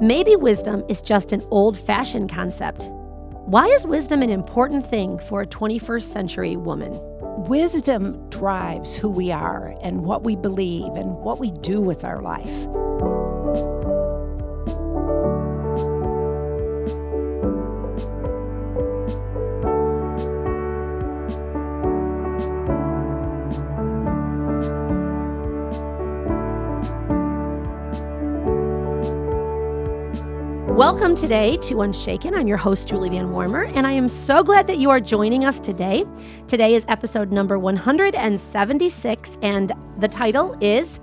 Maybe wisdom is just an old fashioned concept. Why is wisdom an important thing for a 21st century woman? Wisdom drives who we are and what we believe and what we do with our life. Welcome today to Unshaken. I'm your host, Julie Van Warmer, and I am so glad that you are joining us today. Today is episode number 176, and the title is,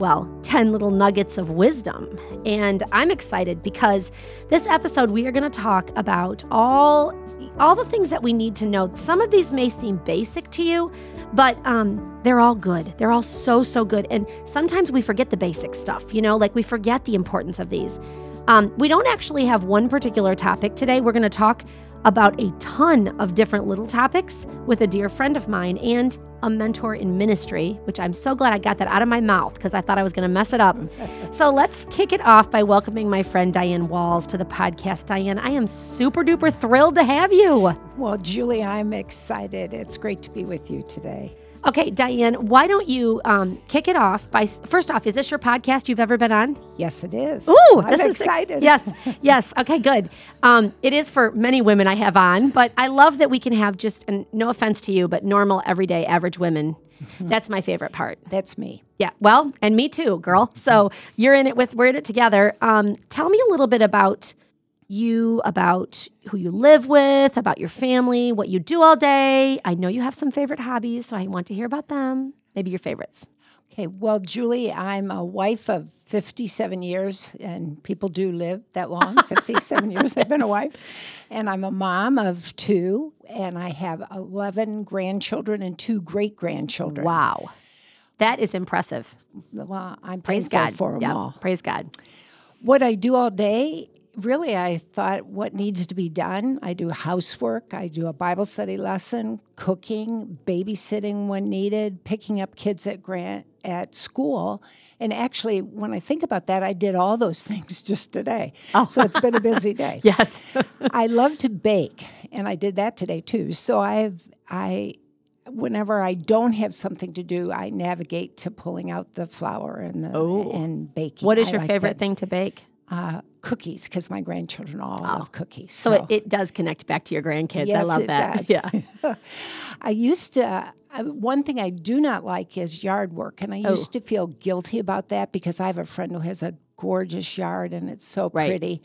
well, 10 Little Nuggets of Wisdom. And I'm excited because this episode we are going to talk about all all the things that we need to know. Some of these may seem basic to you, but um, they're all good. They're all so, so good. And sometimes we forget the basic stuff, you know, like we forget the importance of these. Um, we don't actually have one particular topic today. We're going to talk about a ton of different little topics with a dear friend of mine and a mentor in ministry, which I'm so glad I got that out of my mouth because I thought I was going to mess it up. so let's kick it off by welcoming my friend Diane Walls to the podcast. Diane, I am super duper thrilled to have you. Well, Julie, I'm excited. It's great to be with you today. Okay, Diane, why don't you um, kick it off by first off, is this your podcast you've ever been on? Yes, it is. Ooh, I'm this excited. Is, yes, yes. Okay, good. Um, it is for many women I have on, but I love that we can have just, and no offense to you, but normal, everyday, average women. That's my favorite part. That's me. Yeah, well, and me too, girl. So you're in it with, we're in it together. Um, tell me a little bit about you, about who you live with, about your family, what you do all day. I know you have some favorite hobbies, so I want to hear about them. Maybe your favorites. Okay, well, Julie, I'm a wife of 57 years, and people do live that long 57 years I've been a wife. And I'm a mom of two, and I have 11 grandchildren and two great grandchildren. Wow. That is impressive. Well, I'm Praise God. for them Yeah, all. Praise God. What I do all day, really, I thought what needs to be done. I do housework, I do a Bible study lesson, cooking, babysitting when needed, picking up kids at grant at school. And actually, when I think about that, I did all those things just today. Oh. So it's been a busy day. Yes. I love to bake, and I did that today too. So I've I whenever I don't have something to do, I navigate to pulling out the flour and the Oh. and baking. what is I your like favorite that. thing to bake? Uh, cookies, because my grandchildren all love cookies. So, it, it does connect back to your grandkids. I love that. does. Yeah. I used to. Uh, one thing I do not like is yard work, and I Oh. used to feel guilty about that because I have a friend who has a gorgeous yard and it's so Right. pretty.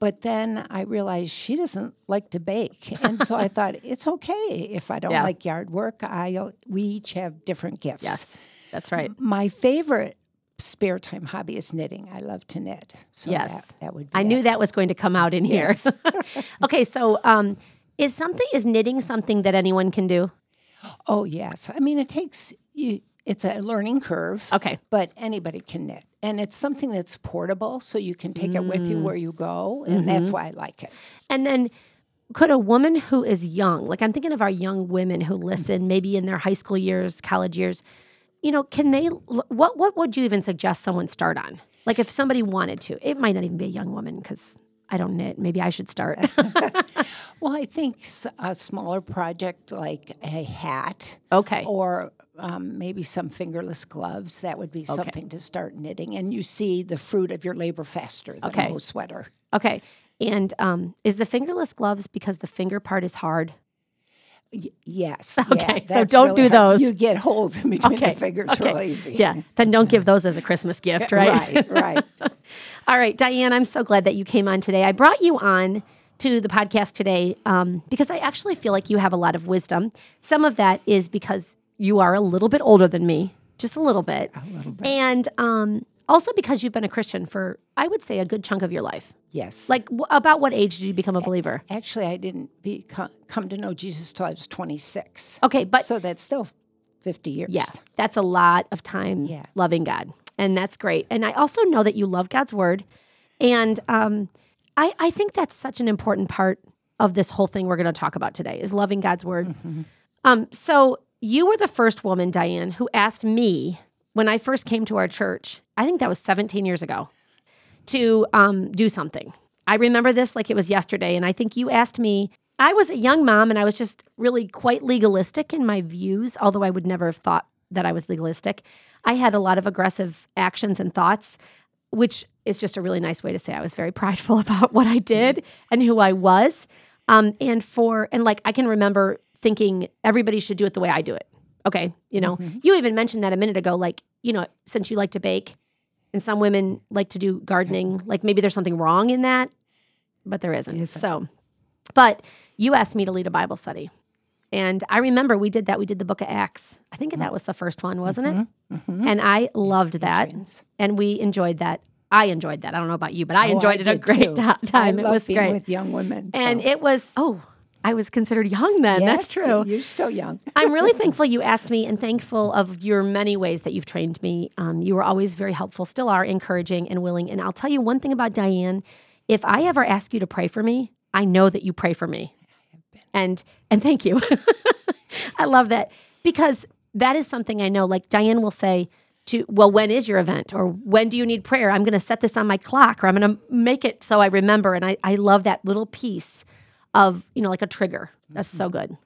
But then I realized she doesn't like to bake, and so I thought it's okay if I don't Yeah. like yard work. I we each have different gifts. Yes. That's right. My favorite spare time hobby is knitting. I love to knit. So Yes. that, that would be I that. knew that was going to come out in here. okay, so um, is something is knitting something that anyone can do? Oh yes. I mean it takes you it's a learning curve. Okay. But anybody can knit. And it's something that's portable so you can take it with Mm. you where you go and Mm-hmm. that's why I like it. And then could a woman who is young, like I'm thinking of our young women who listen, maybe in their high school years, college years, you know, can they what what would you even suggest someone start on? Like if somebody wanted to. It might not even be a young woman cuz I don't knit. Maybe I should start. Well, I think a smaller project like a hat okay. or um, maybe some fingerless gloves, that would be something to start knitting. And you see the fruit of your labor faster than Okay. a whole sweater. Okay. And um, is the fingerless gloves because the finger part is hard? Y- yes. Okay, yeah, so don't really do hard. those. You get holes in between Okay, the fingers okay. real easy. Yeah. Then don't give those as a Christmas gift, right? right, right. All right, Diane, I'm so glad that you came on today. I brought you on to the podcast today um, because I actually feel like you have a lot of wisdom. Some of that is because you are a little bit older than me, just a little bit. A little bit. And um, also because you've been a Christian for, I would say, a good chunk of your life. Yes. Like, w- about what age did you become a believer? Actually, I didn't come to know Jesus till I was 26. Okay, but so that's still 50 years. Yeah, that's a lot of time Yeah. loving God. And that's great. And I also know that you love God's word. And um, I, I think that's such an important part of this whole thing we're going to talk about today is loving God's word. Mm-hmm. Um, so you were the first woman, Diane, who asked me when I first came to our church. I think that was 17 years ago. to um, do something. I remember this like it was yesterday, and I think you asked me. I was a young mom, and I was just really quite legalistic in my views, although I would never have thought that I was legalistic. I had a lot of aggressive actions and thoughts, which is just a really nice way to say I was very prideful about what I did and who I was. Um, and for and like I can remember thinking everybody should do it the way I do it. Okay, you know, Mm-hmm. you even mentioned that a minute ago. Like, you know, since you like to bake, and some women like to do gardening, like maybe there's something wrong in that, but there isn't. Isn't. So, but you asked me to lead a Bible study. And I remember we did that. We did the book of Acts. I think that was the first one, wasn't it? Mhm. And I loved that. And we enjoyed that. I enjoyed that. I don't know about you, but I Oh, enjoyed it a great too. ti- I time. It was great. with young women. and so. it was, oh, I was considered young then. That's true. You're still young. I'm really thankful you asked me and thankful of your many ways that you've trained me. Um, you were always very helpful, still are encouraging and willing. And I'll tell you one thing about Diane if I ever ask you to pray for me, I know that you pray for me. And and thank you. I love that because that is something I know. Like Diane will say to, well, when is your event? Or when do you need prayer? I'm going to set this on my clock or I'm going to make it so I remember. And I, I love that little piece of, you know, like a trigger. That's so good.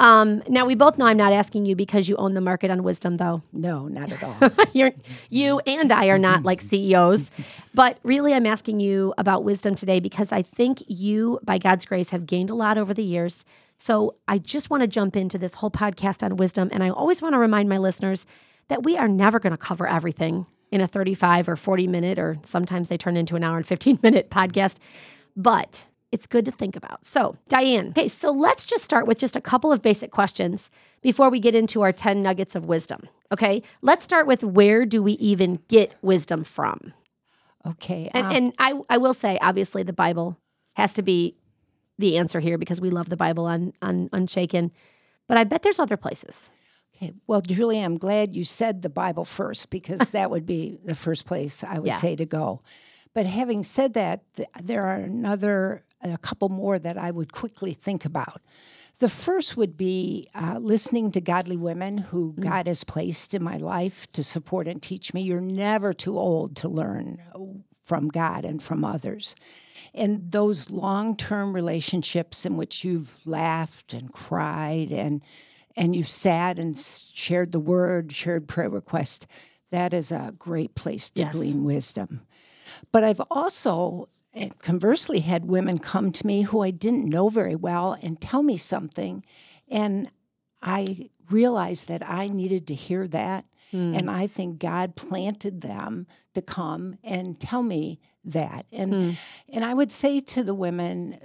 Um, now we both know I'm not asking you because you own the market on wisdom, though. No, not at all. You're, you and I are not like CEOs, but really, I'm asking you about wisdom today because I think you, by God's grace, have gained a lot over the years. So I just want to jump into this whole podcast on wisdom, and I always want to remind my listeners that we are never going to cover everything in a 35 or 40 minute, or sometimes they turn into an hour and 15 minute podcast, but it's good to think about. So, Diane, okay, so let's just start with just a couple of basic questions before we get into our 10 nuggets of wisdom. Okay, let's start with where do we even get wisdom from? Okay. And, um, and I, I will say, obviously, the Bible has to be the answer here because we love the Bible on, on Unshaken. But I bet there's other places. Okay. Well, Julie, I'm glad you said the Bible first because that would be the first place I would Yeah. say to go. But having said that, th- there are another, a couple more that I would quickly think about. The first would be uh, listening to godly women who God has placed in my life to support and teach me. You're never too old to learn from God and from others. And those long term relationships in which you've laughed and cried and and you've sat and shared the word, shared prayer request, that is a great place to Yes. glean wisdom. But I've also conversely had women come to me who I didn't know very well and tell me something. And I realized that I needed to hear that. Hmm. And I think God planted them to come and tell me that. And Hmm. and I would say to the women,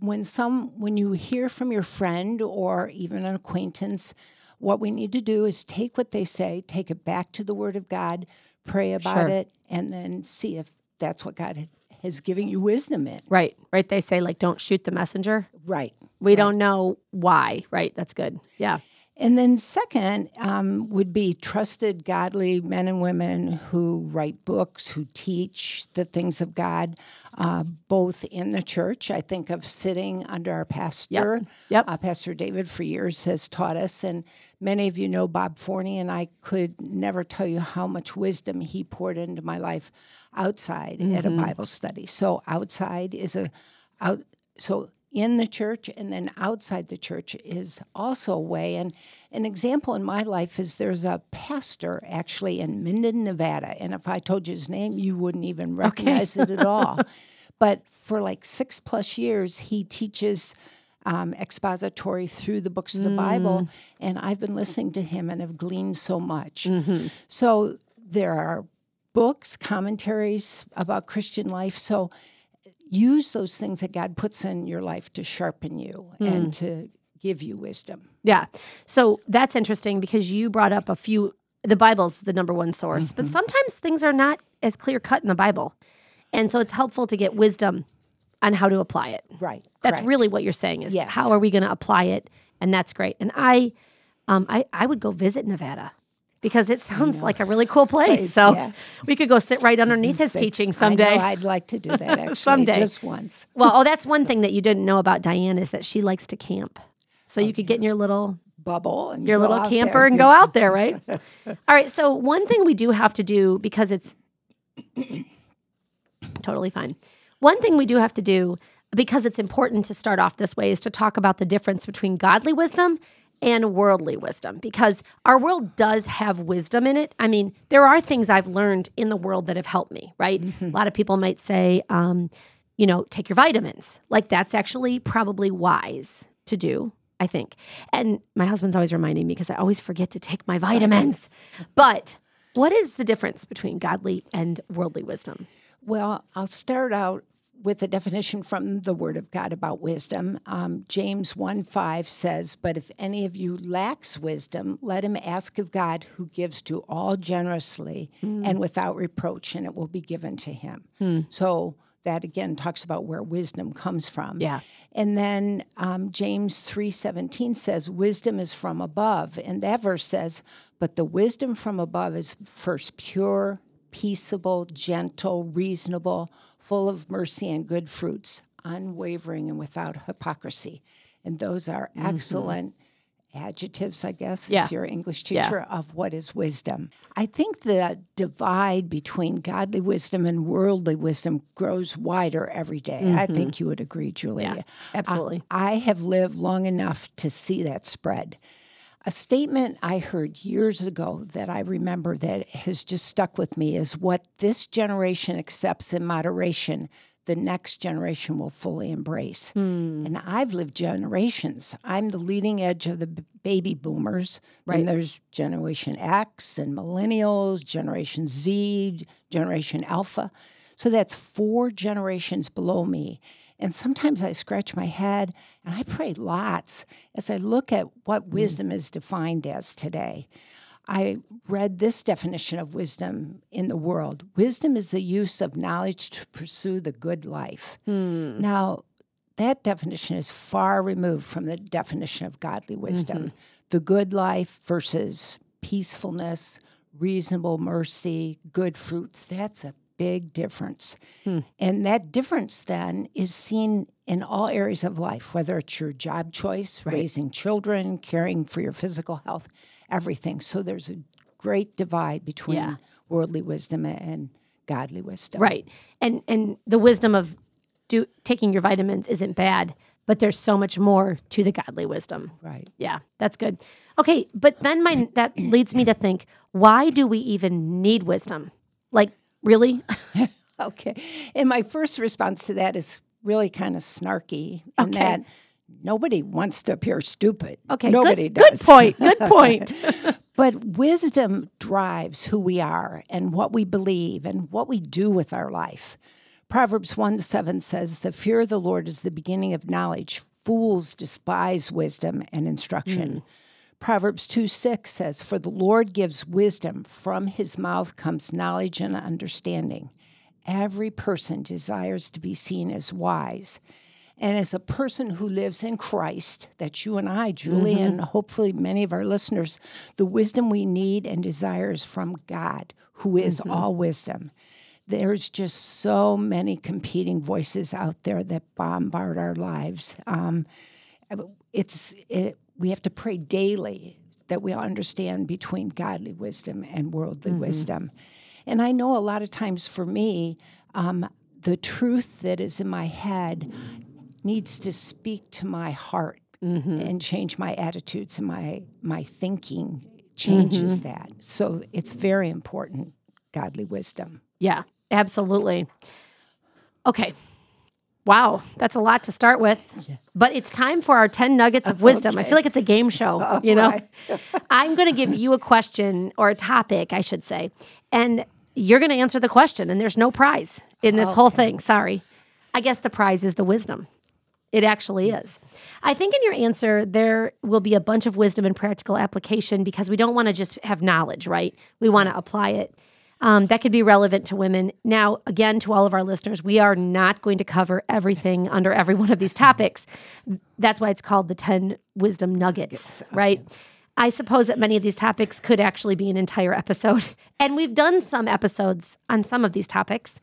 when some when you hear from your friend or even an acquaintance, what we need to do is take what they say, take it back to the Word of God, pray about Sure. it, and then see if that's what God has giving you wisdom in. Right, right. They say, like, don't shoot the messenger. Right. We don't know why. Right. That's good. Yeah. And then, second, um, would be trusted, godly men and women who write books, who teach the things of God, uh, both in the church. I think of sitting under our pastor. Yep. Uh, pastor David, for years, has taught us. And many of you know Bob Forney, and I could never tell you how much wisdom he poured into my life outside at a mm-hmm. Bible study. So, outside is a out. So, in the church and then outside the church is also a way. And an example in my life is there's a pastor actually in Minden, Nevada. And if I told you his name, you wouldn't even recognize it at all. But for like six plus years, he teaches um, expository through the books of the mm. Bible. And I've been listening to him and have gleaned so much. Mm-hmm. So there are books, commentaries about Christian life. So use those things that God puts in your life to sharpen you and mm. to give you wisdom. Yeah. So that's interesting because you brought up a few, the Bible's the number one source, but mm-hmm. sometimes things are not as clear cut in the Bible. And so it's helpful to get wisdom on how to apply it. Right. That's correct. really what you're saying is Yes. how are we going to apply it? And that's great. And I, um, I, I would go visit Nevada because it sounds like a really cool place. So yeah. we could go sit right underneath his teaching someday. I I'd like to do that actually. Someday. Just once. well, oh, that's one thing that you didn't know about Diane is that she likes to camp. So you could get in your little Bubble and your little camper there. and go out there, right? All right. So one thing we do have to do because it's Totally fine. One thing we do have to do, because it's important to start off this way, is to talk about the difference between godly wisdom and worldly wisdom because our world does have wisdom in it. I mean, there are things I've learned in the world that have helped me, right? A lot of people might say, um, you know, take your vitamins. Like that's actually probably wise to do, I think. And my husband's always reminding me because I always forget to take my vitamins. But what is the difference between godly and worldly wisdom? Well, I'll start out with a definition from the Word of God about wisdom. Um, James 1 5 says, But if any of you lacks wisdom, let him ask of God, who gives to all generously Hmm. and without reproach, and it will be given to him. So that again talks about where wisdom comes from. Yeah. And then um, James 3:17 says wisdom is from above and that verse says but the wisdom from above is first pure, peaceable, gentle, reasonable, full of mercy and good fruits, unwavering and without hypocrisy. And those are excellent adjectives, I guess, Yeah. if you're an English Yeah. teacher, of what is wisdom. I think the divide between godly wisdom and worldly wisdom grows wider every day. I think you would agree, Julia. Mm-hmm. Yeah, absolutely. I have lived long enough to see that spread. A statement I heard years ago that I remember that has just stuck with me is what this generation accepts in moderation, the next generation will fully embrace. Hmm. And I've lived generations. I'm the leading edge of the baby boomers. Right. And there's Generation X and millennials, Generation Z, Generation Alpha. So that's four generations below me. And sometimes I scratch my head and I pray lots as I look at what mm. wisdom is defined as today. I read this definition of wisdom in the world wisdom is the use of knowledge to pursue the good life. Hmm. Now, that definition is far removed from the definition of godly wisdom. Mm-hmm. The good life versus peacefulness, reasonable mercy, good fruits, that's a big difference. Hmm. And that difference then is seen in all areas of life, whether it's your job choice, raising children, caring for your physical health, everything. So there's a great divide between Yeah. worldly wisdom and godly wisdom. Right. And and the wisdom of do taking your vitamins isn't bad, but there's so much more to the godly wisdom. Right. Yeah, that's good. Okay, but then my that leads me to think, why do we even need wisdom? Like, really? Okay. And my first response to that is really kind of snarky in Okay. that nobody wants to appear stupid. Okay, Nobody good, does. good point. Good point. But wisdom drives who we are and what we believe and what we do with our life. Proverbs 1 7 says, The fear of the Lord is the beginning of knowledge. Fools despise wisdom and instruction. Mm. Proverbs 2 6 says, For the Lord gives wisdom. From his mouth comes knowledge and understanding. Every person desires to be seen as wise. And as a person who lives in Christ, that's you and I, Julie, and hopefully many of our listeners, the wisdom we need and desire is from God, who is all wisdom. There's just so many competing voices out there that bombard our lives. Um, it's it, we have to pray daily that we understand between godly wisdom and worldly mm-hmm. wisdom. And I know a lot of times for me, um, the truth that is in my head needs to speak to my heart mm-hmm. and change my attitudes and my my thinking changes mm-hmm. that. So it's very important, godly wisdom. yeah, absolutely. Okay. Wow, that's a lot to start with. But it's time for our 10 nuggets of wisdom. I feel like it's a game show, oh, you know? I'm going to give you a question or a topic, I should say, and you're going to answer the question, and there's no prize in this whole thing. Sorry. I guess the prize is the wisdom. It actually hmm. is. I think in your answer, there will be a bunch of wisdom and practical application because we don't want to just have knowledge, right? We want to apply it. Um, that could be relevant to women. Now, again, to all of our listeners, we are not going to cover everything under every one of these topics. That's why it's called the 10 wisdom nuggets, right? I suppose that many of these topics could actually be an entire episode. And we've done some episodes on some of these topics.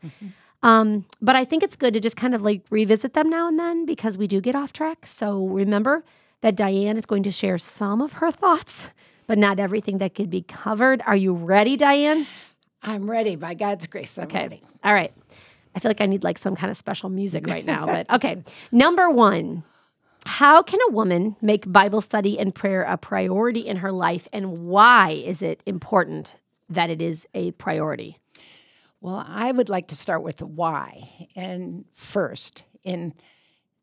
Um, but I think it's good to just kind of like revisit them now and then because we do get off track. So remember that Diane is going to share some of her thoughts, but not everything that could be covered. Are you ready, Diane? I'm ready by God's grace. I'm ready. All right. I feel like I need like some kind of special music right now. But okay. Number one, how can a woman make Bible study and prayer a priority in her life? And why is it important that it is a priority? Well, I would like to start with the why. And first, in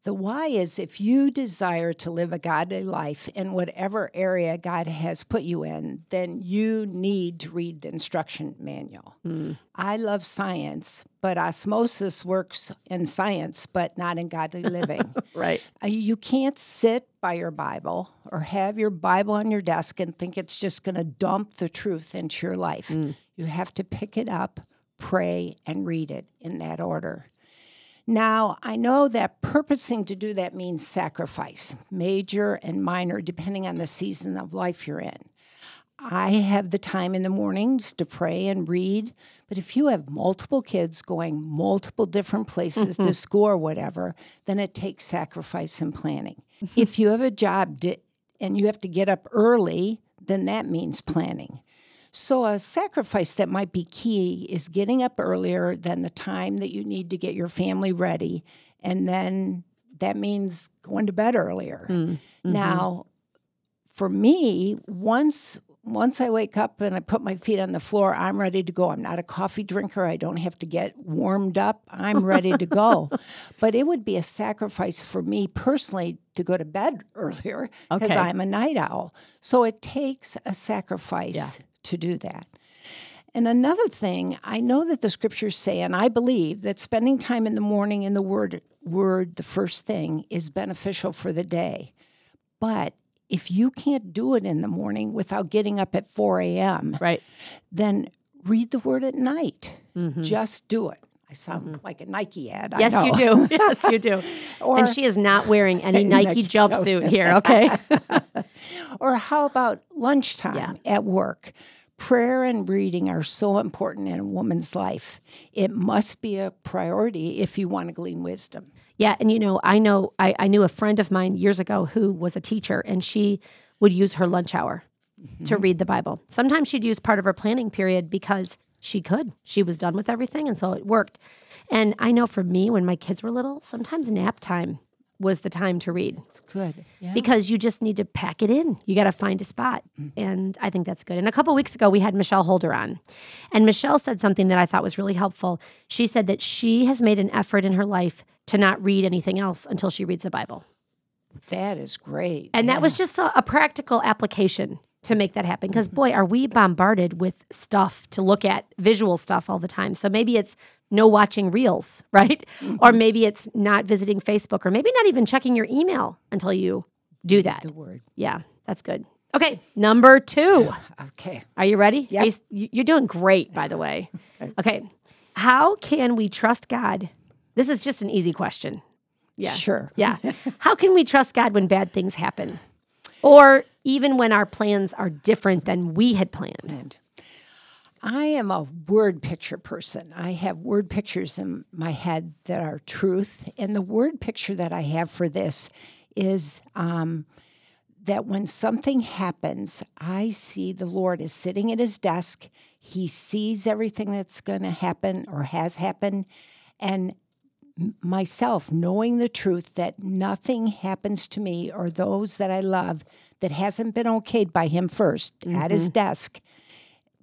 the why is if you desire to live a godly life in whatever area God has put you in, then you need to read the instruction manual. Mm. I love science, but osmosis works in science, but not in godly living. right. Uh, you can't sit by your Bible or have your Bible on your desk and think it's just going to dump the truth into your life. Mm. You have to pick it up, pray, and read it in that order. Now, I know that purposing to do that means sacrifice, major and minor, depending on the season of life you're in. I have the time in the mornings to pray and read, but if you have multiple kids going multiple different places mm-hmm. to school or whatever, then it takes sacrifice and planning. Mm-hmm. if you have a job di- and you have to get up early, then that means planning. So, a sacrifice that might be key is getting up earlier than the time that you need to get your family ready. And then that means going to bed earlier. Mm, mm-hmm. Now, for me, once once I wake up and I put my feet on the floor, I'm ready to go. I'm not a coffee drinker. I don't have to get warmed up. I'm ready to go. but it would be a sacrifice for me personally to go to bed earlier because okay. I'm a night owl. So it takes a sacrifice yeah to do that. And another thing, I know that the scriptures say, and I believe that spending time in the morning in the word, word, the first thing, is beneficial for the day. But if you can't do it in the morning without getting up at 4 a.m., right. then read the word at night. Mm-hmm. Just do it. I sound mm-hmm. like a Nike ad. Yes, you do. Yes, you do. or, and she is not wearing any Nike, Nike jumpsuit here, okay? or how about lunchtime yeah. at work? Prayer and reading are so important in a woman's life. It must be a priority if you want to glean wisdom. Yeah, and you know, I know I, I knew a friend of mine years ago who was a teacher, and she would use her lunch hour mm-hmm. to read the Bible. Sometimes she'd use part of her planning period because she could. She was done with everything, and so it worked. And I know for me, when my kids were little, sometimes nap time was the time to read. It's good. Yeah. Because you just need to pack it in. You got to find a spot. Mm-hmm. And I think that's good. And a couple weeks ago, we had Michelle Holder on. And Michelle said something that I thought was really helpful. She said that she has made an effort in her life to not read anything else until she reads the Bible. That is great. And yeah. that was just a, a practical application to make that happen. Because, boy, are we bombarded with stuff to look at, visual stuff all the time. So maybe it's no watching reels, right? Mm-hmm. Or maybe it's not visiting Facebook, or maybe not even checking your email until you do that. The word. Yeah, that's good. Okay, number two. Okay. Are you ready? Yeah. You, are doing great, by the way. Okay. How can we trust God? This is just an easy question. Yeah. Sure. Yeah. How can we trust God when bad things happen? Or even when our plans are different than we had planned? I am a word picture person. I have word pictures in my head that are truth. And the word picture that I have for this is um, that when something happens, I see the Lord is sitting at his desk. He sees everything that's going to happen or has happened. And myself knowing the truth that nothing happens to me or those that I love that hasn't been okayed by him 1st mm-hmm. at his mm-hmm. desk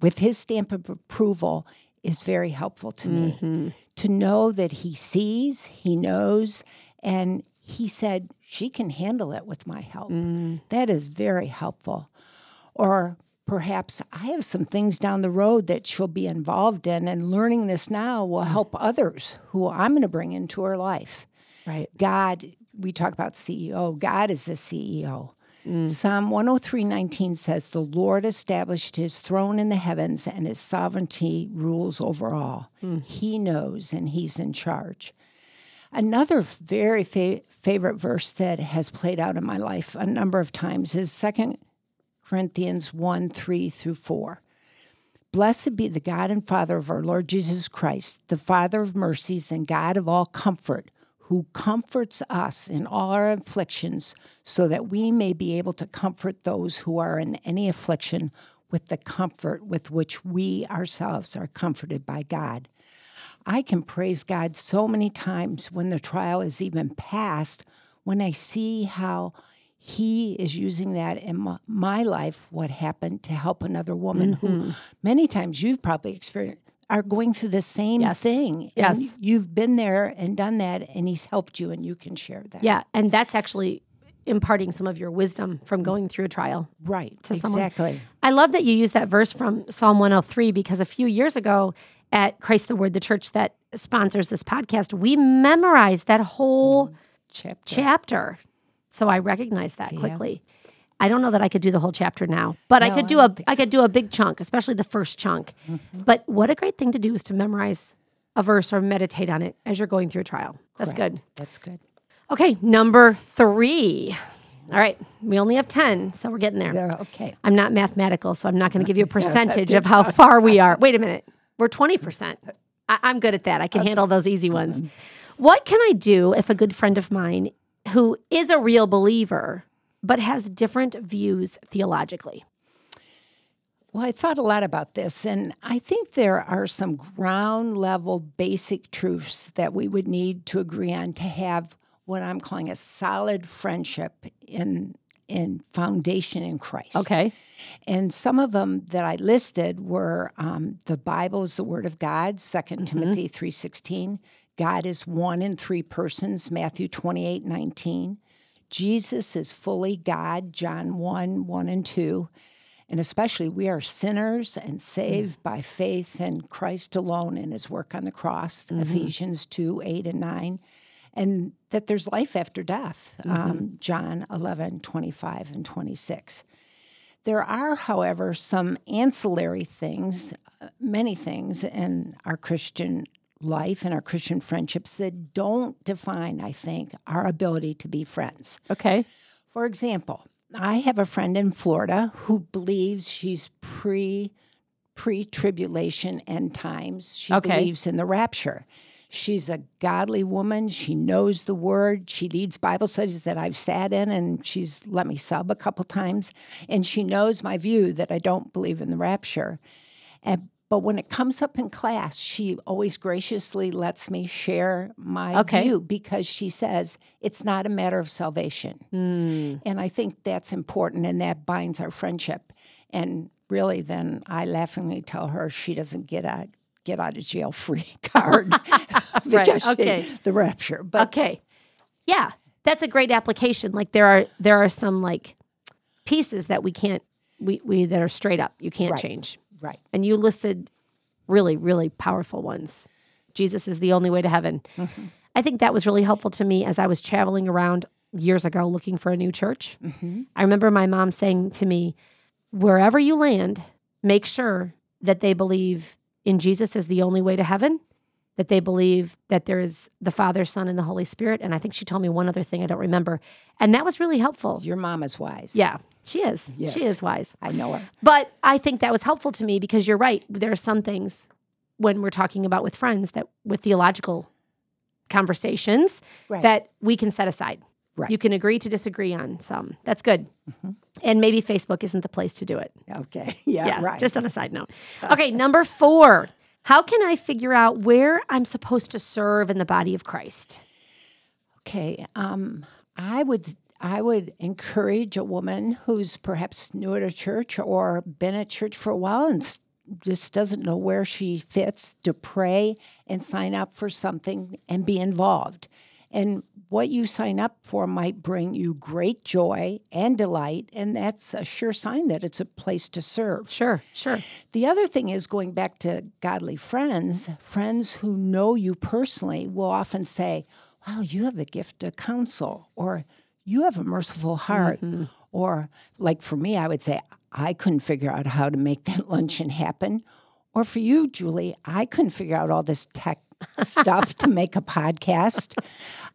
with his stamp of approval is very helpful to mm-hmm. me. To know that he sees, he knows, and he said, she can handle it with my help. Mm. That is very helpful. Or perhaps I have some things down the road that she'll be involved in, and learning this now will help others who I'm going to bring into her life. Right. God, we talk about CEO, God is the CEO. Mm. Psalm 103:19 says, "The Lord established his throne in the heavens and his sovereignty rules over all. Mm. He knows and he's in charge." Another very fa- favorite verse that has played out in my life a number of times is 2 Corinthians 1 3 through 4. Blessed be the God and Father of our Lord Jesus Christ, the Father of mercies and God of all comfort who comforts us in all our afflictions, so that we may be able to comfort those who are in any affliction with the comfort with which we ourselves are comforted by God. I can praise God so many times when the trial is even past, when I see how He is using that in my, life, what happened to help another woman Mm-hmm. who many times you've probably experienced are going through the same Yes. thing. Yes. You've been there and done that, and He's helped you, and you can share that. Yeah, and that's actually imparting some of your wisdom from going through a trial. Right. To someone. exactly. I love that you use that verse from Psalm 103 because a few years ago at Christ the Word, the church that sponsors this podcast, we memorized that whole Chapter. chapter. So I recognize that Yeah. quickly. I don't know that I could do the whole chapter now, but I No, could I do don't a think could do a big chunk, especially the first chunk. Mm-hmm. But what a great thing to do is to memorize a verse or meditate on it as you're going through a trial. That's Correct. good. That's good. Okay, number three. All right, we only have 10, so we're getting there. Okay. I'm not mathematical, so I'm not going to give you a percentage of how far we are. Wait a minute. We're 20%. I- I'm good at that. I can handle those easy ones. Mm-hmm. What can I do if a good friend of mine who is a real believer but has different views theologically? Well, I thought a lot about this, and I think there are some ground level basic truths that we would need to agree on to have what I'm calling a solid friendship in in foundation in Christ. Okay. And some of them that I listed were um, the Bible is the Word of God, 2nd Timothy three sixteen. God is one in three persons, Matthew twenty eight nineteen. Jesus is fully God, John one one and two. And especially, we are sinners and saved by faith in Christ alone and his work on the cross, Ephesians 2 8 and 9. And that there's life after death, um, John 11 25 and 26. There are, however, some ancillary things, uh, many things in our Christian life and our Christian friendships that don't define, I think, our ability to be friends. Okay. For example, I have a friend in Florida who believes she's pre pre tribulation end times. She Okay. believes in the rapture. She's a godly woman. She knows the word. She leads Bible studies that I've sat in and she's let me sub a couple times. And she knows my view that I don't believe in the rapture. And but when it comes up in class, she always graciously lets me share my Okay. view because she says it's not a matter of salvation. Hmm. And I think that's important and that binds our friendship. And really, then I laughingly tell her she doesn't get a get out of jail free card because she- okay. the rapture. But Okay. Yeah, that's a great application. Like there are there are some like pieces that we can't we, we that are straight up. You can't Right. change. Right, And you listed really, really powerful ones. Jesus is the only way to heaven. Mm-hmm. I think that was really helpful to me as I was traveling around years ago looking for a new church. Mm-hmm. I remember my mom saying to me, wherever you land, make sure that they believe in Jesus as the only way to heaven, that they believe that there is the Father, Son, and the Holy Spirit. And I think she told me one other thing I don't remember. And that was really helpful. your mom is wise. Yeah, she is. Yes. She is wise. I know her. But I think that was helpful to me because you're right. There are some things when we're talking about with friends that with theological conversations Right. that we can set aside. Right. You can agree to disagree on some. That's good. Mm-hmm. And maybe Facebook isn't the place to do it. Okay. Yeah, Yeah, right. just on a side note. Okay, number four. How can I figure out where I'm supposed to serve in the body of Christ? Okay. Um, I would I would encourage a woman who's perhaps new at a church or been at church for a while and just doesn't know where she fits to pray and sign up for something and be involved. And what you sign up for might bring you great joy and delight, and that's a sure sign that it's a place to serve. Sure, sure. The other thing is going back to godly friends, friends who know you personally will often say, Wow, you have a gift of counsel, or you have a merciful heart. Mm-hmm. Or, like for me, I would say, I couldn't figure out how to make that luncheon happen. Or for you, Julie, I couldn't figure out all this tech stuff to make a podcast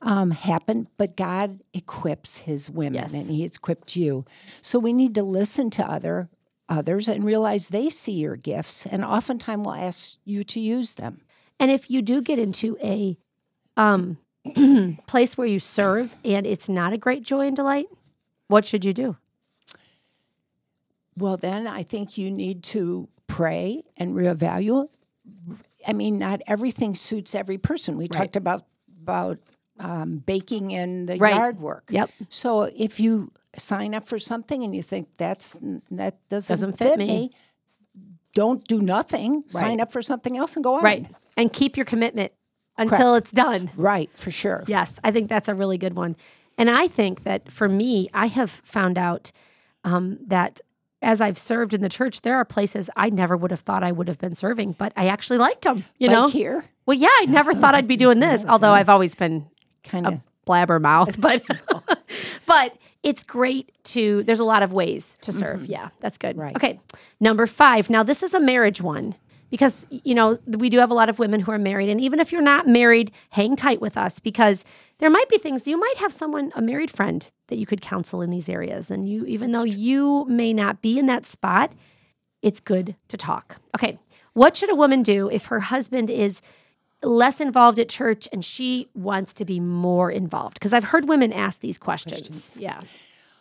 um, happen, but God equips His women, Yes. and He has equipped you. So we need to listen to other others and realize they see your gifts, and oftentimes will ask you to use them. And if you do get into a um, place where you serve and it's not a great joy and delight, what should you do? Well, then I think you need to pray and reevaluate. I mean, not everything suits every person. We talked about about um, baking and the Right. yard work. Yep. So if you sign up for something and you think that's that doesn't, Doesn't fit me. don't do nothing. Right. Sign up for something else and go on. Right. And keep your commitment until it's done. Right, for sure. Yes, I think that's a really good one. And I think that for me, I have found out um, that as I've served in the church, there are places I never would have thought I would have been serving, but I actually liked them. You like know? here, Well, yeah, I never thought I'd be doing this, although I've always been kind a of. blabbermouth, but but it's great to there's a lot of ways to mm-hmm. serve. Yeah, that's good. Right. Okay. Number 5. Now this is a marriage one because you know, we do have a lot of women who are married and even if you're not married, hang tight with us because there might be things you might have someone a married friend that you could counsel in these areas and you even though you may not be in that spot, it's good to talk. Okay. What should a woman do if her husband is less involved at church and she wants to be more involved? Because I've heard women ask these questions. Yeah.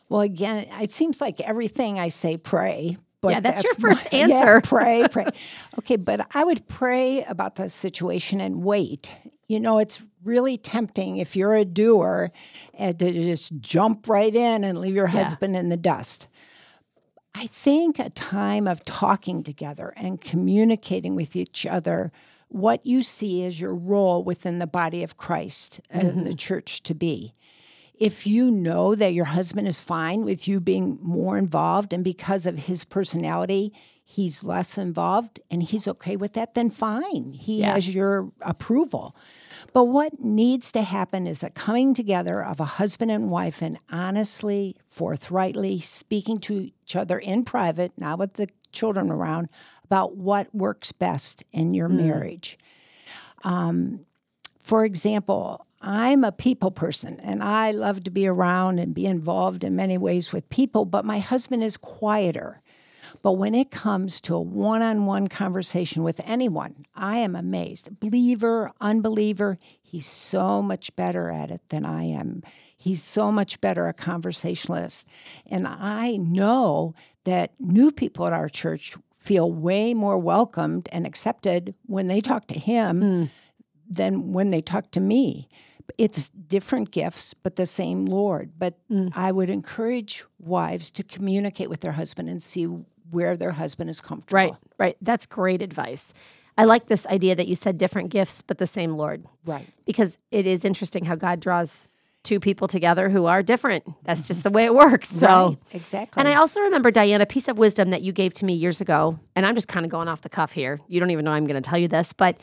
Well, again, it seems like everything I say, pray. But Yeah, that's your my- first yeah, answer. pray, pray. Okay, but I would pray about the situation and wait. You know, it's really tempting if you're a doer and to just jump right in and leave your husband in the dust. I think a time of talking together and communicating with each other what you see as your role within the body of Christ and the mm-hmm. church to be. If you know that your husband is fine with you being more involved and because of his personality, he's less involved and he's okay with that, then fine. He Yeah. has your approval. But what needs to happen is a coming together of a husband and wife and honestly, forthrightly speaking to each other in private, not with the children around, about what works best in your marriage. Um, for example, I'm a people person and I love to be around and be involved in many ways with people, but my husband is quieter. But when it comes to a one on one conversation with anyone, I am amazed. Believer, unbeliever, he's so much better at it than I am. He's so much better a conversationalist. And I know that new people at our church feel way more welcomed and accepted when they talk to him hmm. than when they talk to me. It's different gifts, but the same Lord. But hmm. I would encourage wives to communicate with their husband and see where their husband is comfortable. Right. Right. That's great advice. I like this idea that you said different gifts, but the same Lord, Right. because it is interesting how God draws two people together who are different. That's just the way it works. So. Right. Exactly. And I also remember, Diane, a piece of wisdom that you gave to me years ago. And I'm just kind of going off the cuff here. You don't even know I'm going to tell you this, but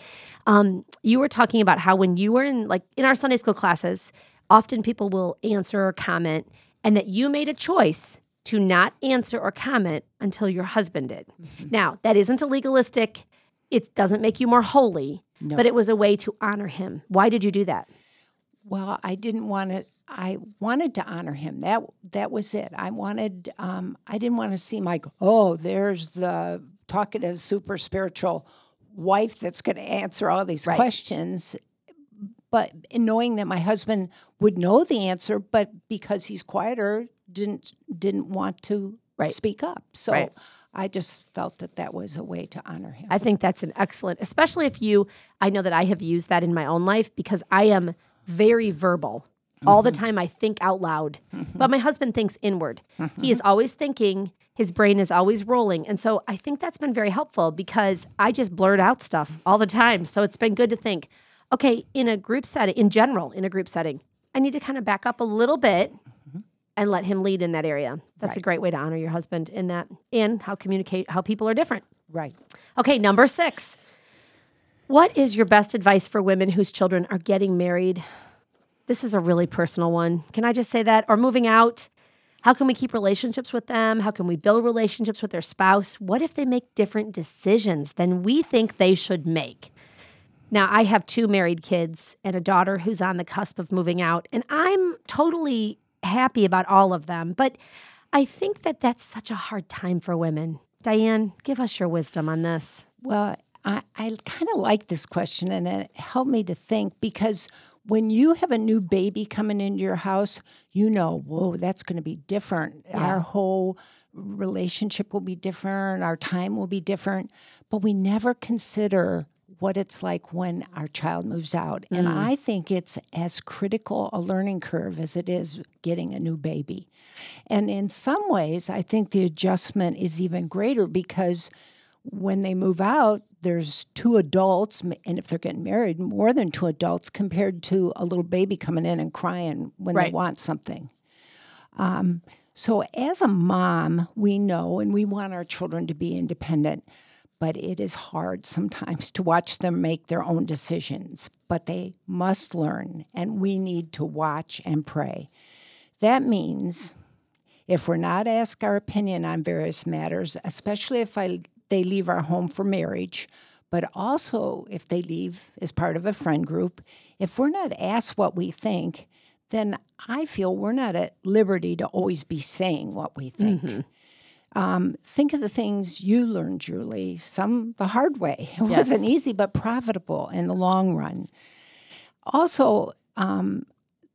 um, you were talking about how when you were in, like, in our Sunday school classes, often people will answer or comment, and that you made a choice to not answer or comment until your husband did. Now, that isn't a legalistic, it doesn't make you more holy, but it was a way to honor him. Why did you do that? Well, I didn't want to. I wanted to honor him. That that was it. I wanted. Um, I didn't want to seem like, oh, there's the talkative, super spiritual wife that's going to answer all these Right. questions. But knowing that my husband would know the answer, but because he's quieter, didn't didn't want to Right. speak up. So Right. I just felt that that was a way to honor him. I think that's an excellent, especially if you, I know that I have used that in my own life because I am very verbal. All the mm-hmm. time I think out loud, but my husband thinks inward. He is always thinking, his brain is always rolling. And so I think that's been very helpful because I just blurt out stuff all the time. So it's been good to think, okay, in a group setting, in general, in a group setting, I need to kind of back up a little bit and let him lead in that area. That's a great way to honor your husband in that and how communicate how people are different. right. Okay, number six. What is your best advice for women whose children are getting married? This is a really personal one. Can I just say that? Or moving out? How can we keep relationships with them? How can we build relationships with their spouse? What if they make different decisions than we think they should make? Now, I have two married kids and a daughter who's on the cusp of moving out, and I'm totally happy about all of them. But I think that that's such a hard time for women. Diane, give us your wisdom on this. Well, I, I kind of like this question, and it helped me to think because when you have a new baby coming into your house, you know, whoa, that's going to be different. Our whole relationship will be different, our time will be different, but we never consider what it's like when our child moves out. And Mm. I think it's as critical a learning curve as it is getting a new baby. And in some ways, I think the adjustment is even greater because when they move out, there's two adults, and if they're getting married, more than two adults compared to a little baby coming in and crying when Right. they want something. Um, so, as a mom, we know and we want our children to be independent, but it is hard sometimes to watch them make their own decisions. But they must learn, and we need to watch and pray. That means if we're not asked our opinion on various matters, especially if I, they leave our home for marriage, but also if they leave as part of a friend group, if we're not asked what we think, then I feel we're not at liberty to always be saying what we think. Mm-hmm. Um, think of the things you learned, Julie, some the hard way. It Yes. wasn't easy, but profitable in the long run. Also, um,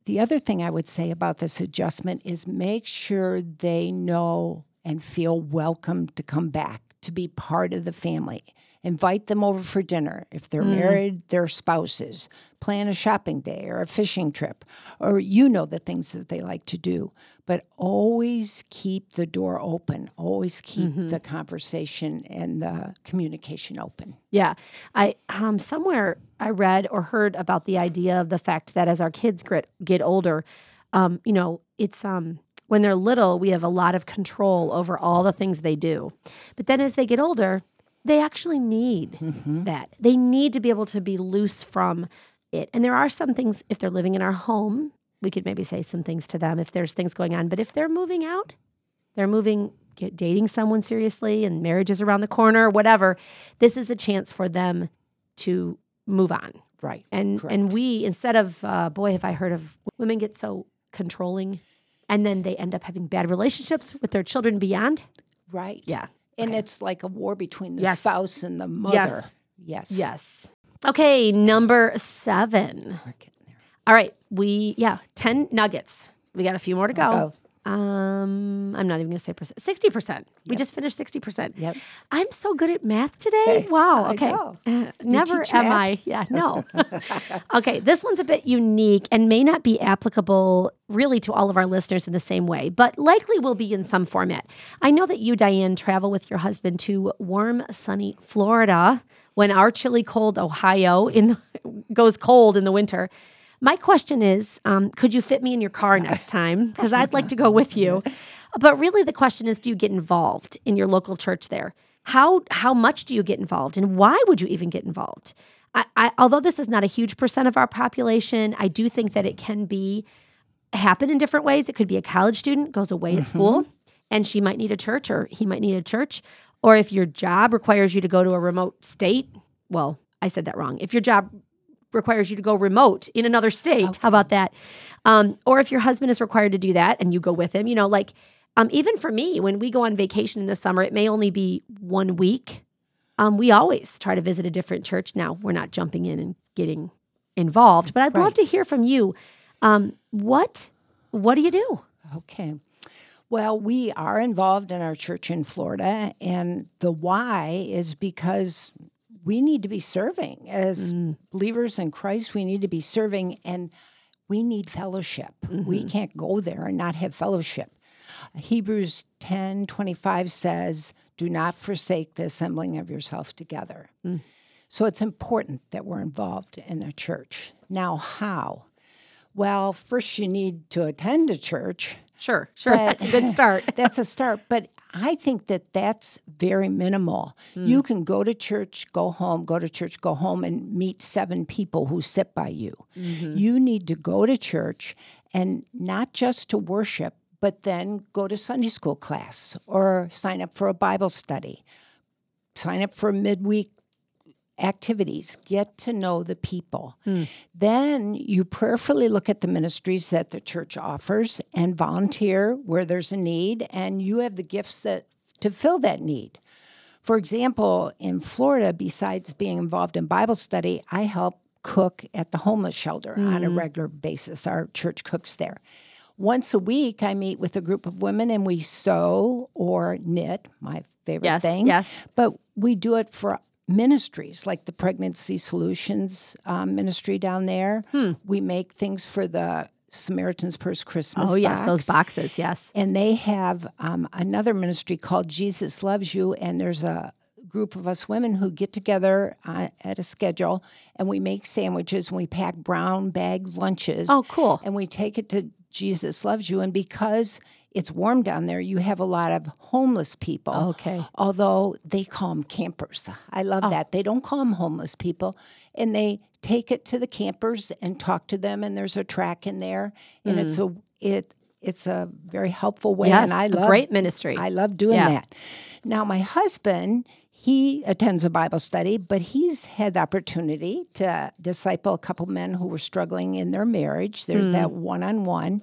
the other thing I would say about this adjustment is make sure they know and feel welcome to come back, to be part of the family. Invite them over for dinner. If they're married, their spouses. Plan a shopping day or a fishing trip, or you know the things that they like to do. But always keep the door open. Always keep the conversation and the communication open. Yeah. I um somewhere I read or heard about the idea of the fact that as our kids get get older, um, you know, it's um when they're little, we have a lot of control over all the things they do. But then as they get older, they actually need that. They need to be able to be loose from it. And there are some things if they're living in our home, we could maybe say some things to them if there's things going on. But if they're moving out, they're moving get dating someone seriously and marriage is around the corner whatever this is a chance for them to move on Right. and and we instead of uh, boy have i heard of women get so controlling and then they end up having bad relationships with their children beyond Right. yeah And it's like a war between the Yes. spouse and the mother. Yes. yes Yes. okay number seven We're getting there. all right we yeah 10 nuggets we got a few more to go Go. Um i'm not even gonna say percent 60% we just finished 60% Yep. I'm so good at math today. Hey, wow. Okay. Uh, never am math? I. Yeah, no. okay. This one's a bit unique and may not be applicable really to all of our listeners in the same way, but likely will be in some format. I know that you, Diane, travel with your husband to warm, sunny Florida when our chilly, cold Ohio in goes cold in the winter. My question is, um, could you fit me in your car next time? Because I'd like to go with you. But really, the question is, do you get involved in your local church there? How how much do you get involved, and why would you even get involved? I, I, although this is not a huge percent of our population, I do think that it can be happen in different ways. It could be a college student goes away at school, and she might need a church, or he might need a church, or if your job requires you to go to a remote state. Well, I said that wrong. If your job requires you to go remote in another state. How about that? Um, or if your husband is required to do that and you go with him, you know, like um, even for me, when we go on vacation in the summer, it may only be one week. Um, we always try to visit a different church. Now, we're not jumping in and getting involved, but I'd love to hear from you. Um, what what do you do? Okay. Well, we are involved in our church in Florida, and the why is because we need to be serving as mm. believers in Christ. We need to be serving, and we need fellowship. We mm-hmm. can't go there and not have fellowship. Hebrews ten twenty five says, "Do not forsake the assembling of yourself together." Mm. So it's important that we're involved in the church. Now, how? Well, first you need to attend a church. Sure, sure. That's a good start. That's a start, but I think that that's very minimal. You hmm. can go to church, go home, go to church, go home, and meet seven people who sit by you. Mm-hmm. You need to go to church and not just to worship, but then go to Sunday school class or sign up for a Bible study, sign up for a midweek activities, get to know the people. Hmm. Then you prayerfully look at the ministries that the church offers and volunteer where there's a need, and you have the gifts that to fill that need. For example, in Florida, besides being involved in Bible study, I help cook at the homeless shelter on a hmm. regular basis. Our church cooks there. Once a week, I meet with a group of women and we sew or knit, my favorite Yes, thing. yes. But we do it for ministries like the Pregnancy Solutions um, ministry down there. We make things for the Samaritan's Purse Christmas. Oh, yes, box. those boxes. Yes. And they have um, another ministry called Jesus Loves You, and there's a group of us women who get together uh, at a schedule and we make sandwiches and we pack brown bag lunches. Oh, cool. And we take it to Jesus Loves You. And because it's warm down there, you have a lot of homeless people. Okay. Although they call them campers. I love that. They don't call them homeless people. And they take it to the campers and talk to them. And there's a track in there. And it's a, it, it's a very helpful way. Yes. and I love great ministry. I love doing Yeah. that. Now, my husband, he attends a Bible study, but he's had the opportunity to disciple a couple men who were struggling in their marriage. There's Hmm. that one on one.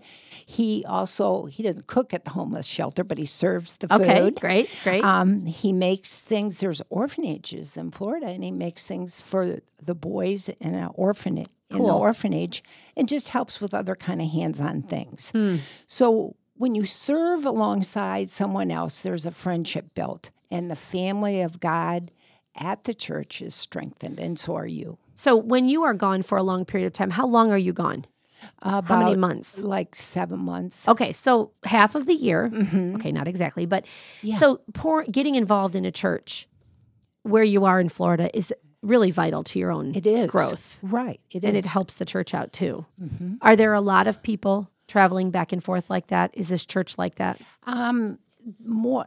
He also he doesn't cook at the homeless shelter, but he serves the okay. food. Okay, great. Great. Um, he makes things. There's orphanages in Florida, and he makes things for the boys in an orphanage in the orphanage, and just helps with other kind of hands-on things. Hmm. So when you serve alongside someone else, there's a friendship built, and the family of God at the church is strengthened, and so are you. so when you are gone for a long period of time, how long are you gone? About How many months? Like seven months. Okay, so half of the year. Mm-hmm. Okay, not exactly, but so poor getting involved in a church where you are in Florida is really vital to your own It is growth, right? It and is. it helps the church out too. Mm-hmm. Are there a lot of people traveling back and forth like that? Is this church like that? Um, more.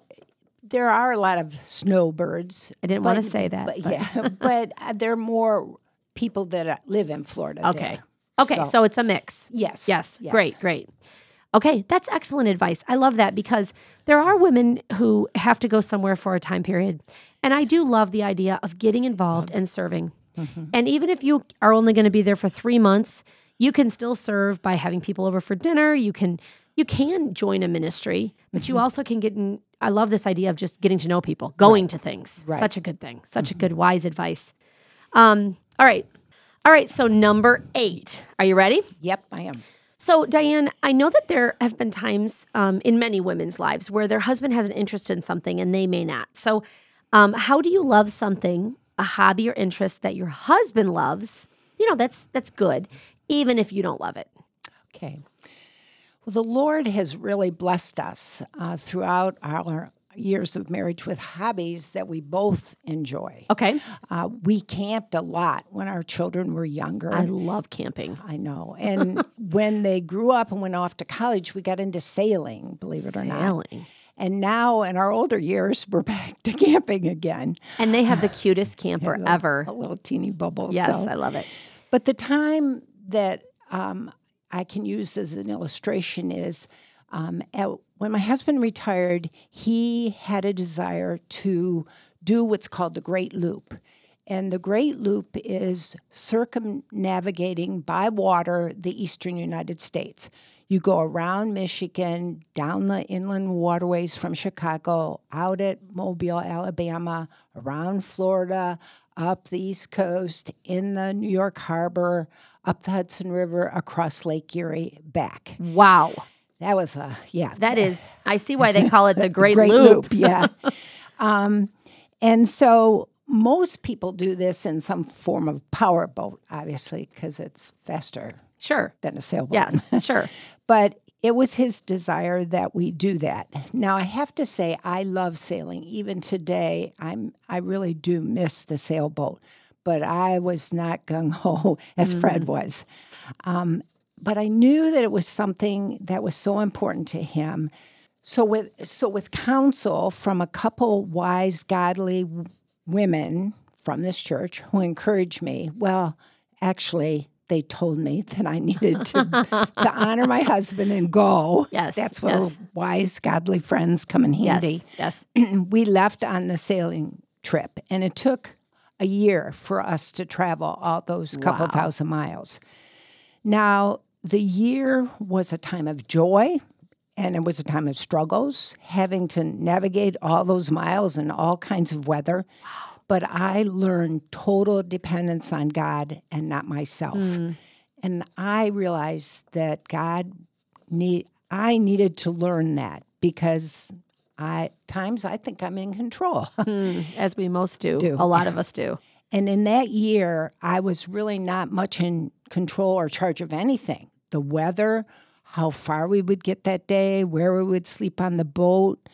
There are a lot of snowbirds. I didn't want to say that. but but- yeah, but uh, there are more people that live in Florida. Okay. there. Okay, So- so, it's a mix. Yes. Yes. Great, great. Okay, that's excellent advice. I love that because there are women who have to go somewhere for a time period. And I do love the idea of getting involved and serving. Mm-hmm. And even if you are only going to be there for 3 months, you can still serve by having people over for dinner. You can you can join a ministry, but you mm-hmm. also can get in I love this idea of just getting to know people, going to things. Such a good thing. Such a mm-hmm. good wise advice. Um all right. All right, so number 8. Are you ready? Yep, I am. So, Diane, I know that there have been times um, in many women's lives where their husband has an interest in something and they may not. So, um, how do you love something, a hobby or interest that your husband loves? You know, that's that's good, even if you don't love it. Okay. Well, the Lord has really blessed us uh, throughout our years of marriage with hobbies that we both enjoy. Okay, Uh, we camped a lot when our children were younger. I love camping. I know. And when they grew up and went off to college, we got into sailing, believe it or not. Sailing. And now in our older years, we're back to camping again. And they have the cutest camper ever. A little teeny bubble. Yes, so- I love it. But the time that um, I can use as an illustration is um, at, when my husband retired, he had a desire to do what's called the Great Loop. And the Great Loop is circumnavigating by water the eastern United States. You go around Michigan, down the inland waterways from Chicago, out at Mobile, Alabama, around Florida, up the East Coast, in the New York Harbor, up the Hudson River, across Lake Erie, back. Wow, That was a, yeah. that is. I see why they call it the Great, Great Loop. Loop, yeah. um, and so most people do this in some form of power boat, obviously, because it's faster Sure. than a sailboat. Yes. Sure. but it was his desire that we do that. Now I have to say I love sailing. Even today, I'm I really do miss the sailboat, but I was not gung ho as Fred was. Um, but I knew that it was something that was so important to him. So with so with counsel from a couple wise, godly women from this church who encouraged me. Well, actually, they told me that I needed to to honor my husband and go. Yes, that's where yes. wise, godly friends come in handy. Yes. Yes. we left on the sailing trip, and it took a year for us to travel all those couple Wow. thousand miles. Now, the year was a time of joy and it was a time of struggles, having to navigate all those miles in all kinds of weather. But I learned total dependence on God and not myself. And I realized that God need I needed to learn that because I times I think I'm in control. Hmm, as we most do. Do. A lot of us do. And in that year, I was really not much in control or charge of anything. The weather, how far we would get that day, where we would sleep on the boat,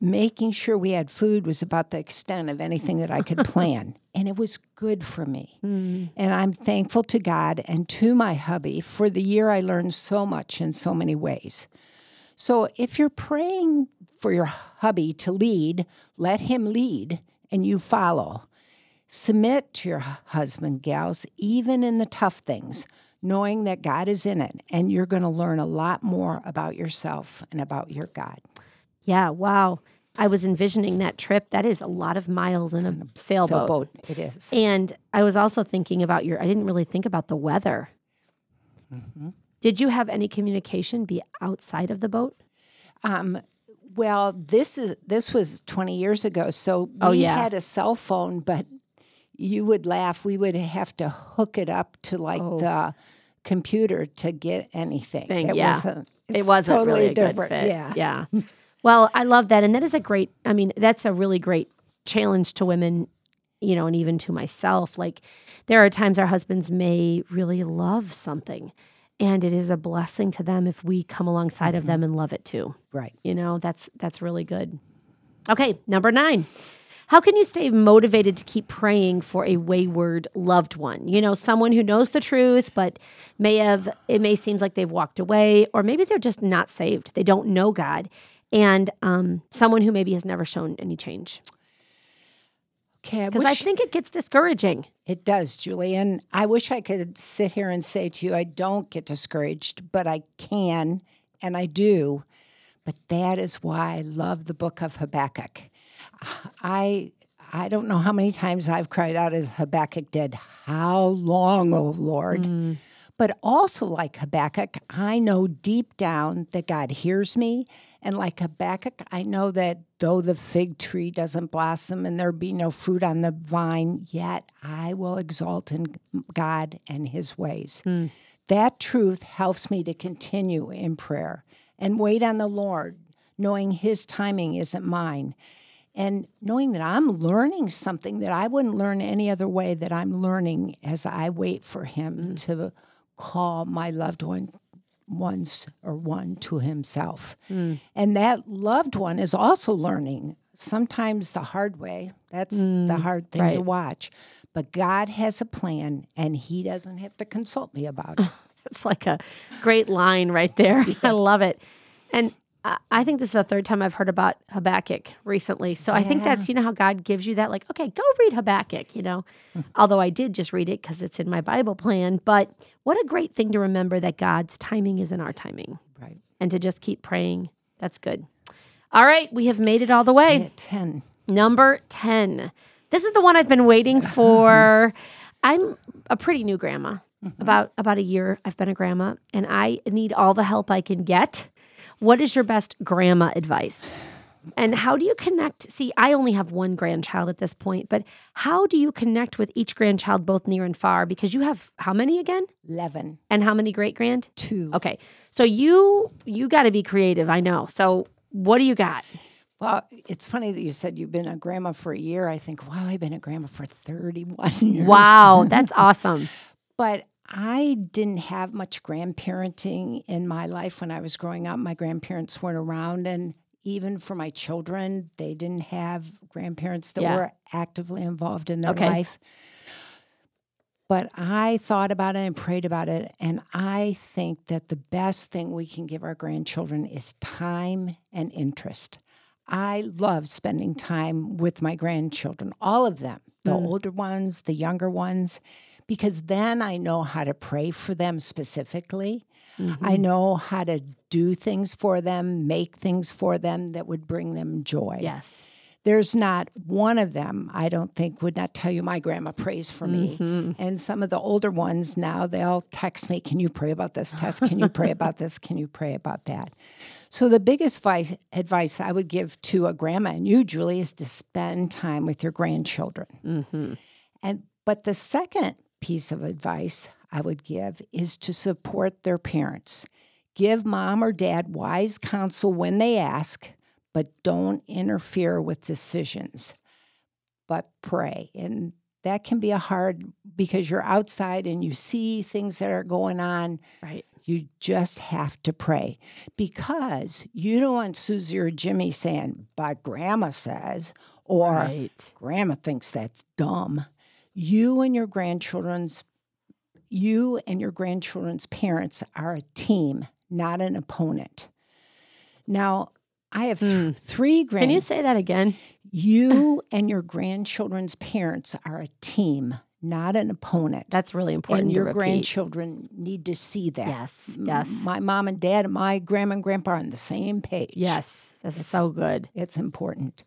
making sure we had food was about the extent of anything that I could plan. and it was good for me. Hmm. And I'm thankful to God and to my hubby for the year I learned so much in so many ways. So if you're praying for your hubby to lead, let him lead and you follow. Submit to your husband, gals, even in the tough things, knowing that God is in it and you're going to learn a lot more about yourself and about your God. Yeah. Wow. I was envisioning that trip. That is a lot of miles in a sailboat. Sailboat, it is. And I was also thinking about your, I didn't really think about the weather. Mm-hmm. Did you have any communication be outside of the boat? Um, well, this is this was 20 years ago, so we Oh, yeah. had a cell phone, but you would laugh. We would have to hook it up to like Oh. the computer to get anything. Thing, It yeah. wasn't- it wasn't totally really a good different. fit. Yeah. Yeah. well, I love that. And that is a great, I mean, that's a really great challenge to women, you know, and even to myself. Like there are times our husbands may really love something and it is a blessing to them if we come alongside of mm-hmm. them and love it too. Right. You know, that's that's really good. Okay, number 9. How can you stay motivated to keep praying for a wayward loved one? You know, someone who knows the truth but may have it may seems like they've walked away or maybe they're just not saved. They don't know God. And um, someone who maybe has never shown any change. Okay. I Because I wish think it gets discouraging. it does, Julie. And I wish I could sit here and say to you, I don't get discouraged, but I can and I do. But that is why I love the book of Habakkuk. I I don't know how many times I've cried out as Habakkuk did, How long, O Lord? Mm. But also, like Habakkuk, I know deep down that God hears me. And like Habakkuk, I know that though the fig tree doesn't blossom and there be no fruit on the vine, yet I will exalt in God and his ways. Hmm. That truth helps me to continue in prayer and wait on the Lord, knowing his timing isn't mine. And knowing that I'm learning something that I wouldn't learn any other way, that I'm learning as I wait for him mm. to call my loved one ones or one to himself. Mm. And that loved one is also learning, sometimes the hard way. That's the mm, hard thing to watch. But God has a plan and he doesn't have to consult me about it. It's like a great line right there. I love it. And I- think this is the third time I've heard about Habakkuk recently. So I think that's, you know, how God gives you that, like, okay, go read Habakkuk, you know. Hmm. Although I did just read it because it's in my Bible plan. But what a great thing to remember that God's timing is in our timing right. and to just keep praying. That's good. All right, we have made it all the way. At 10. Number 10. This is the one I've been waiting for. I'm a pretty new grandma. Mm-hmm. About about a year I've been a grandma and I need all the help I can get. What is your best grandma advice? And how do you connect? See, I only have one grandchild at this point, but how do you connect with each grandchild both near and far because you have how many again? 11. And how many great grand? 2. Okay. So you you got to be creative, I know. So what do you got? Well, it's funny that you said you've been a grandma for a year. I think, wow, I've been a grandma for 31 years. Wow, that's awesome. But I didn't have much grandparenting in my life when I was growing up. My grandparents weren't around. And even for my children, they didn't have grandparents that Yeah. were actively involved in their Okay. life. But I thought about it and prayed about it. And I think that the best thing we can give our grandchildren is time and interest. I love spending time with my grandchildren, all of them, the Mm. older ones, the younger ones, because then I know how to pray for them specifically. Mm-hmm. I know how to do things for them, make things for them that would bring them joy. Yes. There's not one of them, I don't think, would not tell you my grandma prays for me. Mm-hmm. And some of the older ones now, they'll text me, Can you pray about this test? Can you pray about this? Can you pray about that? So, the biggest advice, advice I would give to a grandma and you, Julie, is to spend time with your grandchildren. Mm-hmm. And but the second piece of advice I would give is to support their parents. Give mom or dad wise counsel when they ask, but don't interfere with decisions, but pray. And that can be a hard because you're outside and you see things that are going on. Right. You just have to pray because you don't want Susie or Jimmy saying, but grandma says, or Right. grandma thinks that's dumb. You and your grandchildren's you and your grandchildren's parents are a team, not an opponent. Now, I have th- Hmm. three grand. Can you say that again? you and your grandchildren's parents are a team, not an opponent. That's really important. And your grandchildren need to see that. Yes. Yes. My mom and dad and my grandma and grandpa are on the same page. Yes. That's so good. It's important.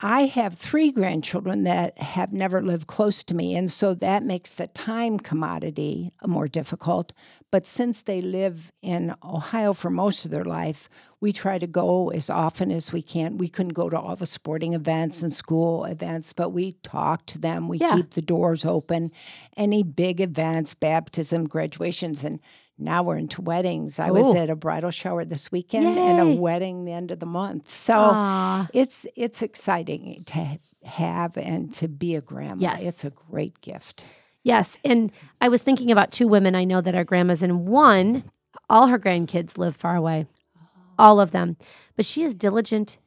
I have three grandchildren that have never lived close to me, and so that makes the time commodity more difficult. But since they live in Ohio for most of their life, we try to go as often as we can. We couldn't go to all the sporting events and school events, but we talk to them. We Yeah. keep the doors open. Any big events, baptism, graduations, and now we're into weddings. I was at a bridal shower this weekend and a wedding the end of the month. So Aw. it's it's exciting to have and to be a grandma. Yes. It's a great gift. Yes. And I was thinking about two women I know that are grandmas, and one, all her grandkids live far away, oh. all of them. But she is diligent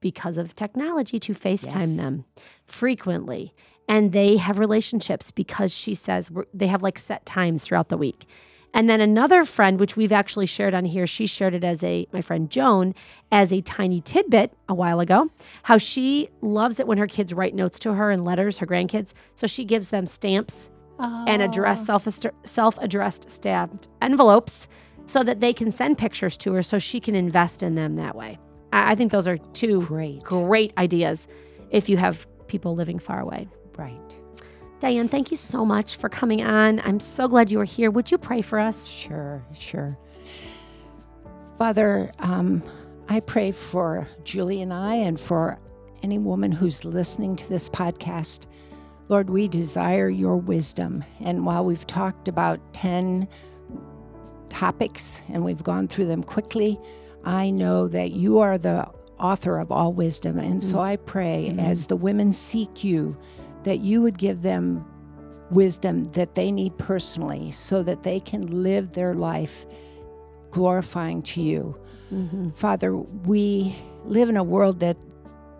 because of technology to FaceTime Yes. them frequently. And they have relationships because she says they have like set times throughout the week. And then another friend, which we've actually shared on here, she shared it as a, my friend Joan, as a tiny tidbit a while ago, how she loves it when her kids write notes to her and letters, her grandkids. So she gives them stamps and address oh. self self addressed stamped envelopes so that they can send pictures to her so she can invest in them that way. I, I think those are two Great. great ideas if you have people living far away. Right. Diane, thank you so much for coming on. I'm so glad you were here. Would you pray for us? Sure, sure. Father, um, I pray for Julie and I and for any woman who's listening to this podcast. Lord, we desire your wisdom. And while we've talked about 10 topics and we've gone through them quickly, I know that you are the author of all wisdom. And so I pray as the women seek you, that you would give them wisdom that they need personally so that they can live their life glorifying to you. Mm-hmm. Father, we live in a world that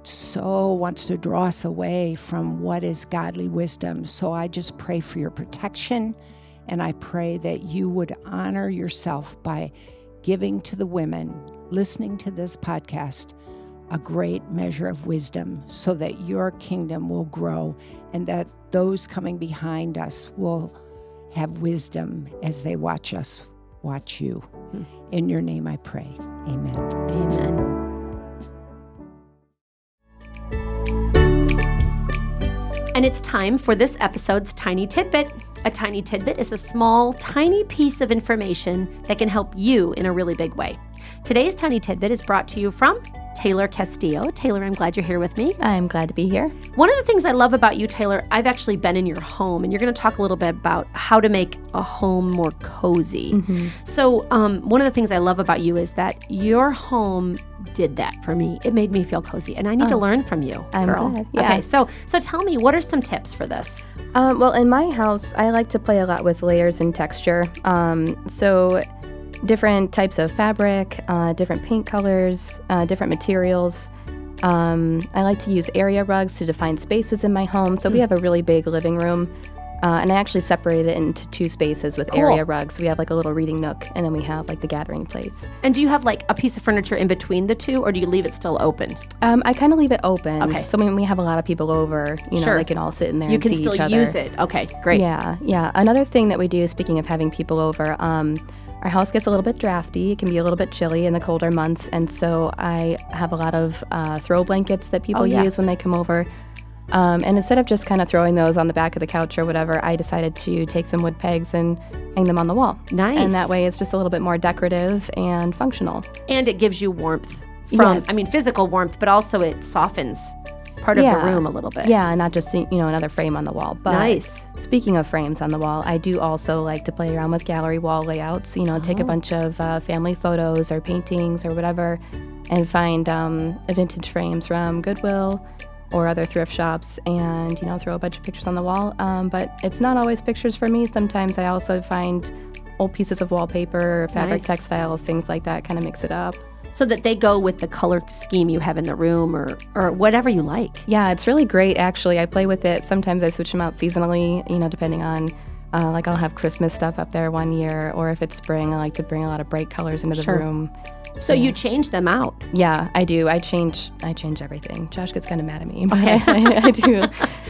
so wants to draw us away from what is godly wisdom. So I just pray for your protection and I pray that you would honor yourself by giving to the women listening to this podcast a great measure of wisdom so that your kingdom will grow and that those coming behind us will have wisdom as they watch us watch you. Hmm. In your name I pray. Amen. Amen. And it's time for this episode's Tiny Tidbit. A tiny tidbit is a small, tiny piece of information that can help you in a really big way. Today's Tiny Tidbit is brought to you from Taylor Castillo. Taylor, I'm glad you're here with me. I'm glad to be here. One of the things I love about you, Taylor, I've actually been in your home, and you're going to talk a little bit about how to make a home more cozy. So, um, one of the things I love about you is that your home did that for me. It made me feel cozy, and I need to learn from you, I'm girl. glad, yeah. Okay, so so tell me, what are some tips for this? Um, well, in my house, I like to play a lot with layers and texture. Um, so, different types of fabric, uh, different paint colors, uh, different materials. Um, I like to use area rugs to define spaces in my home. So, we have a really big living room. Uh, and I actually separated it into two spaces with Cool. area rugs. We have like a little reading nook, and then we have like the gathering place. And do you have like a piece of furniture in between the two, or do you leave it still open? Um, I kind of leave it open. Okay. So when we have a lot of people over, you know, Sure. they can all sit in there. You and can see still each other. use it. Okay, great. Yeah, yeah. Another thing that we do, speaking of having people over, um, our house gets a little bit drafty. It can be a little bit chilly in the colder months, and so I have a lot of uh, throw blankets that people Oh, yeah. use when they come over. Um, and instead of just kind of throwing those on the back of the couch or whatever, I decided to take some wood pegs and hang them on the wall. Nice. And that way, it's just a little bit more decorative and functional. and it gives you warmth from Yes. I mean physical warmth, but also it softens part of the room a little bit. Yeah, and not just you know another frame on the wall. But Nice. Speaking of frames on the wall, I do also like to play around with gallery wall layouts. You know, take a Oh. bunch of uh, family photos or paintings or whatever, and find um, vintage frames from Goodwill or other thrift shops and you know throw a bunch of pictures on the wall um, but it's not always pictures for me sometimes i also find old pieces of wallpaper fabric Nice. textiles things like that kind of mix it up So that they go with the color scheme you have in the room or, or whatever you like. yeah it's really great actually i play with it sometimes i switch them out seasonally you know depending on uh, like i'll have christmas stuff up there one year or if it's spring i like to bring a lot of bright colors into the Sure. room So you change them out. Yeah, I do. I change. I change everything. Josh gets kind of mad at me, but Okay. I, I do.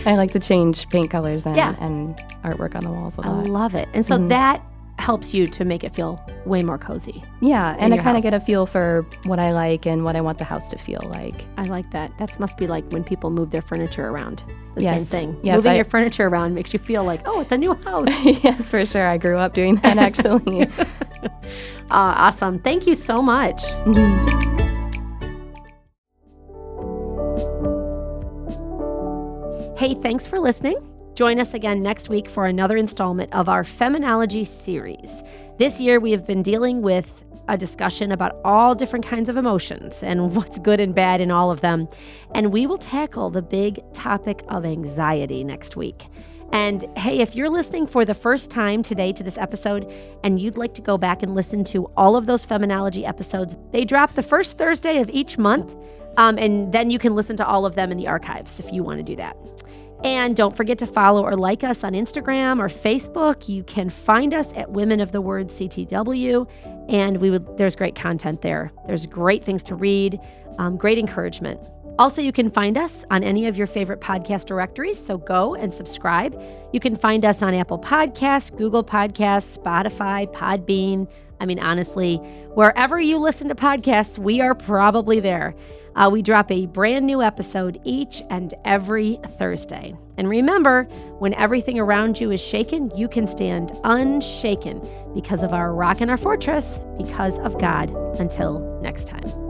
I like to change paint colors and, Yeah. and artwork on the walls a lot. I love it. And so Mhm. that helps you to make it feel way more cozy. yeah, and I kind of get a feel for what I like and what I want the house to feel like. I like that. That must be like when people move their furniture around. The same thing. Yes, Moving I- your furniture around makes you feel like, oh, it's a new house. yes, for sure. I grew up doing that actually. uh, awesome. Thank you so much. Mhm. Hey, thanks for listening. Join us again next week for another installment of our Feminology series. This year, we have been dealing with a discussion about all different kinds of emotions and what's good and bad in all of them. And we will tackle the big topic of anxiety next week. And hey, if you're listening for the first time today to this episode and you'd like to go back and listen to all of those Feminology episodes, they drop the first Thursday of each month. Um, and then you can listen to all of them in the archives if you want to do that. And don't forget to follow or like us on Instagram or Facebook. You can find us at Women of the Word CTW, and we would there's great content there. There's great things to read, um, great encouragement. Also, you can find us on any of your favorite podcast directories, so go and subscribe. You can find us on Apple Podcasts, Google Podcasts, Spotify, Podbean. I mean, honestly, wherever you listen to podcasts, we are probably there. Uh, we drop a brand new episode each and every Thursday. And remember, when everything around you is shaken, you can stand unshaken because of our rock and our fortress, because of God. Until next time.